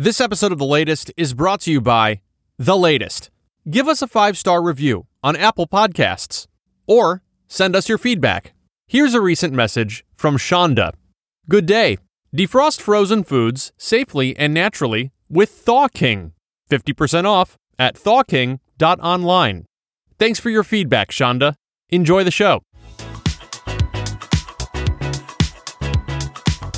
This episode of The Latest is brought to you by The Latest. Give us a five star review on Apple Podcasts or send us your feedback. Here's a recent message from Shonda. Good day. Defrost frozen foods safely and naturally with Thaw King. 50% off at thawking.online. Thanks for your feedback, Shonda. Enjoy the show.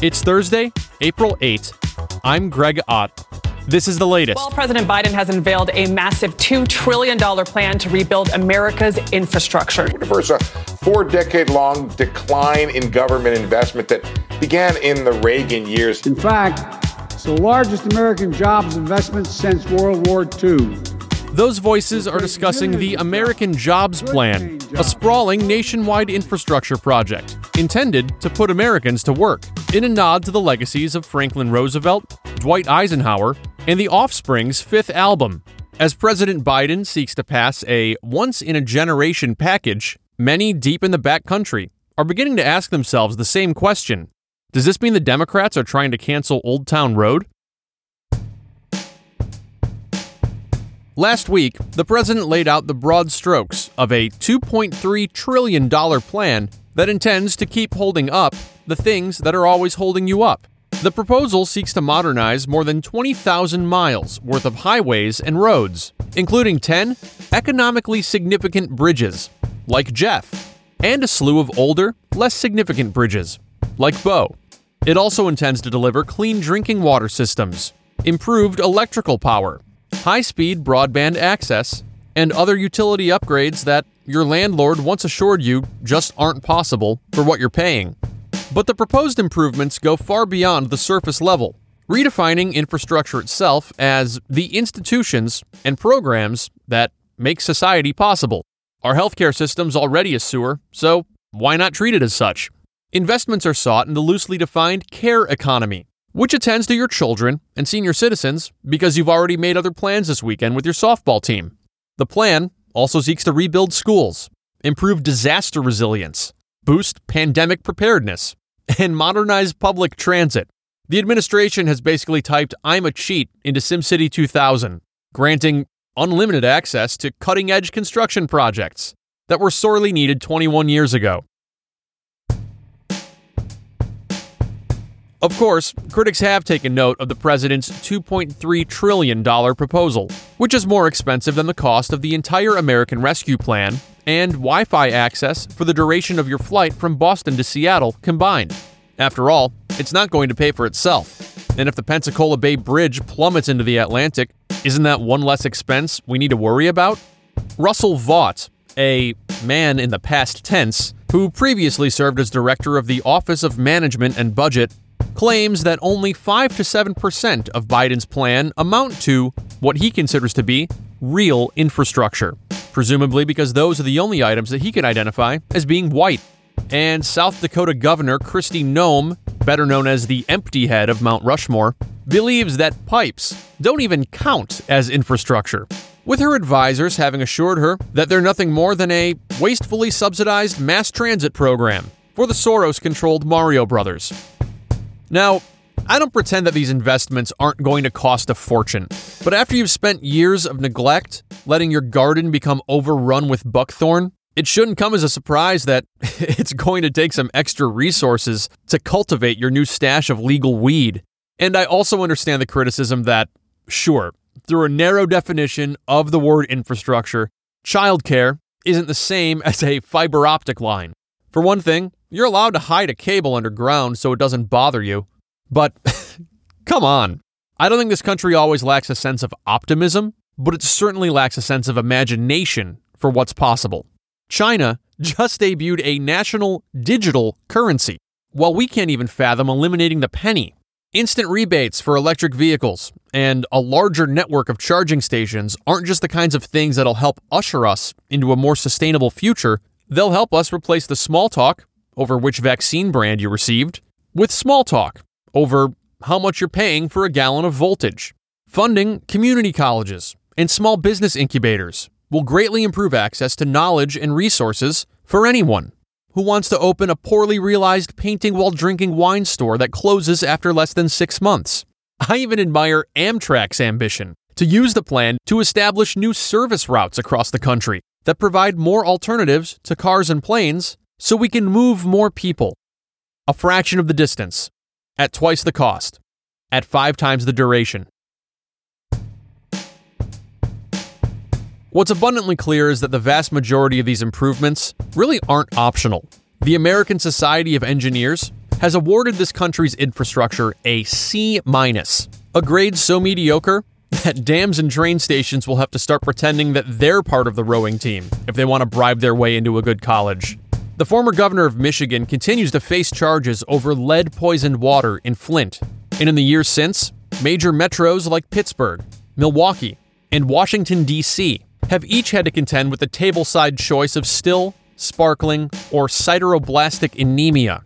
It's Thursday, April 8th. I'm Greg Ott. This is the latest. Well, President Biden has unveiled a massive $2 trillion plan to rebuild America's infrastructure. To reverse a four decade long decline in government investment that began in the Reagan years. In fact, it's the largest American jobs investment since World War II. Those voices are discussing the American Jobs Plan, a sprawling nationwide infrastructure project intended to put Americans to work, in a nod to the legacies of Franklin Roosevelt, Dwight Eisenhower, and the Offspring's fifth album. As President Biden seeks to pass a once in a generation package, many deep in the back country are beginning to ask themselves the same question Does this mean the Democrats are trying to cancel Old Town Road? Last week, the president laid out the broad strokes of a $2.3 trillion plan that intends to keep holding up the things that are always holding you up. The proposal seeks to modernize more than 20,000 miles worth of highways and roads, including 10 economically significant bridges, like Jeff, and a slew of older, less significant bridges, like Bo. It also intends to deliver clean drinking water systems, improved electrical power, high speed broadband access, and other utility upgrades that your landlord once assured you just aren't possible for what you're paying. But the proposed improvements go far beyond the surface level, redefining infrastructure itself as the institutions and programs that make society possible. Our healthcare system's already a sewer, so why not treat it as such? Investments are sought in the loosely defined care economy, which attends to your children and senior citizens because you've already made other plans this weekend with your softball team. The plan also seeks to rebuild schools, improve disaster resilience, boost pandemic preparedness, and modernize public transit. The administration has basically typed I'm a cheat into SimCity 2000, granting unlimited access to cutting edge construction projects that were sorely needed 21 years ago. Of course, critics have taken note of the president's $2.3 trillion proposal, which is more expensive than the cost of the entire American Rescue Plan and Wi Fi access for the duration of your flight from Boston to Seattle combined. After all, it's not going to pay for itself. And if the Pensacola Bay Bridge plummets into the Atlantic, isn't that one less expense we need to worry about? Russell Vought, a man in the past tense, who previously served as director of the Office of Management and Budget claims that only 5 to 7% of Biden's plan amount to what he considers to be real infrastructure, presumably because those are the only items that he can identify as being white. And South Dakota Governor Kristi Noem, better known as the empty head of Mount Rushmore, believes that pipes don't even count as infrastructure, with her advisors having assured her that they're nothing more than a wastefully subsidized mass transit program for the Soros controlled Mario Brothers. Now, I don't pretend that these investments aren't going to cost a fortune, but after you've spent years of neglect, letting your garden become overrun with buckthorn, it shouldn't come as a surprise that it's going to take some extra resources to cultivate your new stash of legal weed. And I also understand the criticism that, sure, through a narrow definition of the word infrastructure, childcare isn't the same as a fiber optic line. For one thing, you're allowed to hide a cable underground so it doesn't bother you. But come on. I don't think this country always lacks a sense of optimism, but it certainly lacks a sense of imagination for what's possible. China just debuted a national digital currency, while we can't even fathom eliminating the penny. Instant rebates for electric vehicles and a larger network of charging stations aren't just the kinds of things that'll help usher us into a more sustainable future, they'll help us replace the small talk over which vaccine brand you received, with small talk over how much you're paying for a gallon of voltage. Funding community colleges and small business incubators will greatly improve access to knowledge and resources for anyone who wants to open a poorly realized painting while drinking wine store that closes after less than six months. I even admire Amtrak's ambition to use the plan to establish new service routes across the country that provide more alternatives to cars and planes so we can move more people. A fraction of the distance, at twice the cost, at five times the duration. What's abundantly clear is that the vast majority of these improvements really aren't optional. The American Society of Engineers has awarded this country's infrastructure a C minus, a grade so mediocre that dams and train stations will have to start pretending that they're part of the rowing team if they want to bribe their way into a good college. The former governor of Michigan continues to face charges over lead poisoned water in Flint. And in the years since, major metros like Pittsburgh, Milwaukee, and Washington, D.C have each had to contend with the tableside choice of still, sparkling, or sideroblastic anemia.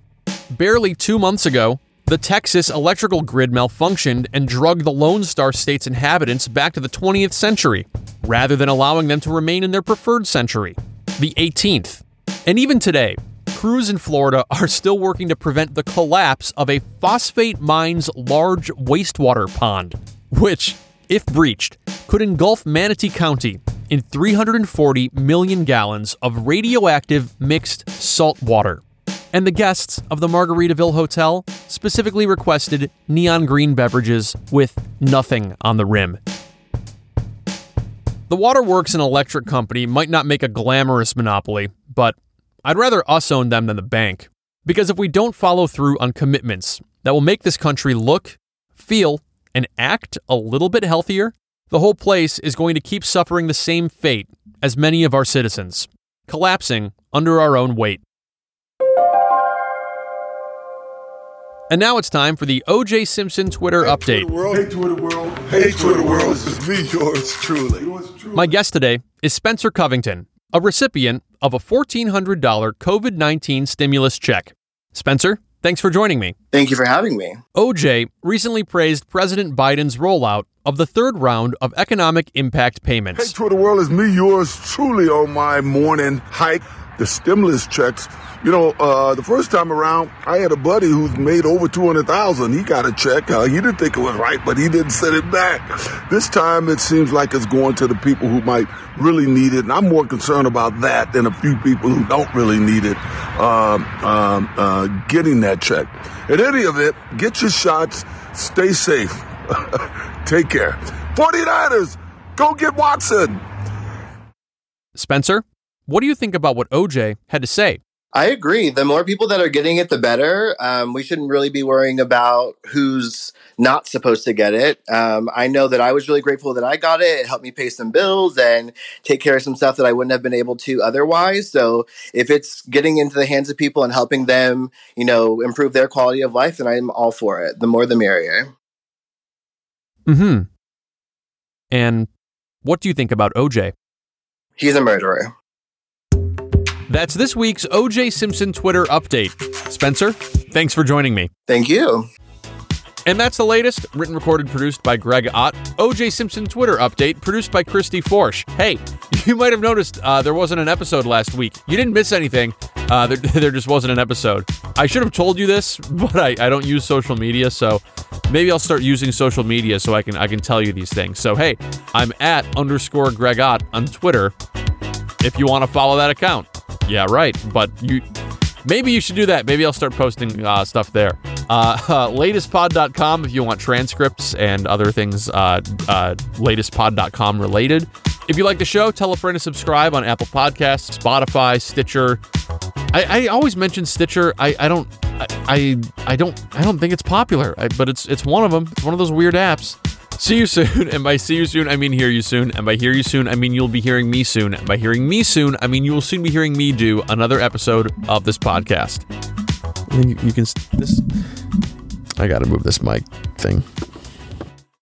Barely two months ago, the Texas electrical grid malfunctioned and drugged the Lone Star State's inhabitants back to the 20th century, rather than allowing them to remain in their preferred century, the 18th. And even today, crews in Florida are still working to prevent the collapse of a phosphate mine's large wastewater pond, which, if breached, could engulf Manatee County in 340 million gallons of radioactive mixed salt water. And the guests of the Margaritaville Hotel specifically requested neon green beverages with nothing on the rim. The Waterworks and Electric Company might not make a glamorous monopoly, but I'd rather us own them than the bank. Because if we don't follow through on commitments that will make this country look, feel, and act a little bit healthier, the whole place is going to keep suffering the same fate as many of our citizens, collapsing under our own weight. And now it's time for the OJ Simpson Twitter hey, update. Twitter world. Hey, Twitter world. Hey, Twitter world. This is me, yours truly. My guest today is Spencer Covington, a recipient of a $1,400 COVID 19 stimulus check. Spencer, thanks for joining me. Thank you for having me. OJ recently praised President Biden's rollout of the third round of economic impact payments. Hey, Twitter world, is me, yours truly, on my morning hike. The stimulus checks. You know, uh, the first time around, I had a buddy who's made over 200,000. He got a check. Uh, he didn't think it was right, but he didn't send it back. This time it seems like it's going to the people who might really need it. And I'm more concerned about that than a few people who don't really need it um, um, uh, getting that check. In any event, get your shots. Stay safe. Take care. 49ers, go get Watson. Spencer, what do you think about what OJ had to say? I agree. The more people that are getting it, the better. Um, we shouldn't really be worrying about who's not supposed to get it. Um, I know that I was really grateful that I got it. It helped me pay some bills and take care of some stuff that I wouldn't have been able to otherwise. So if it's getting into the hands of people and helping them, you know, improve their quality of life, then I'm all for it. The more, the merrier. Hmm. And what do you think about OJ? He's a murderer. That's this week's OJ Simpson Twitter update. Spencer, thanks for joining me. Thank you. And that's the latest, written, recorded, produced by Greg Ott. OJ Simpson Twitter update, produced by Christy Forsch. Hey, you might have noticed uh, there wasn't an episode last week. You didn't miss anything. Uh, there, there, just wasn't an episode. I should have told you this, but I, I don't use social media, so maybe I'll start using social media so I can I can tell you these things. So hey, I'm at underscore Greg Ott on Twitter. If you want to follow that account, yeah, right. But you maybe you should do that. Maybe I'll start posting uh, stuff there. Uh, uh, latestpod.com if you want transcripts and other things uh, uh, latestpod.com related. If you like the show, tell a friend to subscribe on Apple Podcasts, Spotify, Stitcher. I, I always mention Stitcher. I, I don't I, I don't I don't think it's popular, but it's it's one of them. It's one of those weird apps. See you soon. And by see you soon, I mean hear you soon. And by hear you soon, I mean you'll be hearing me soon. And by hearing me soon, I mean you will soon be hearing me do another episode of this podcast. You, can this. I gotta move this mic thing.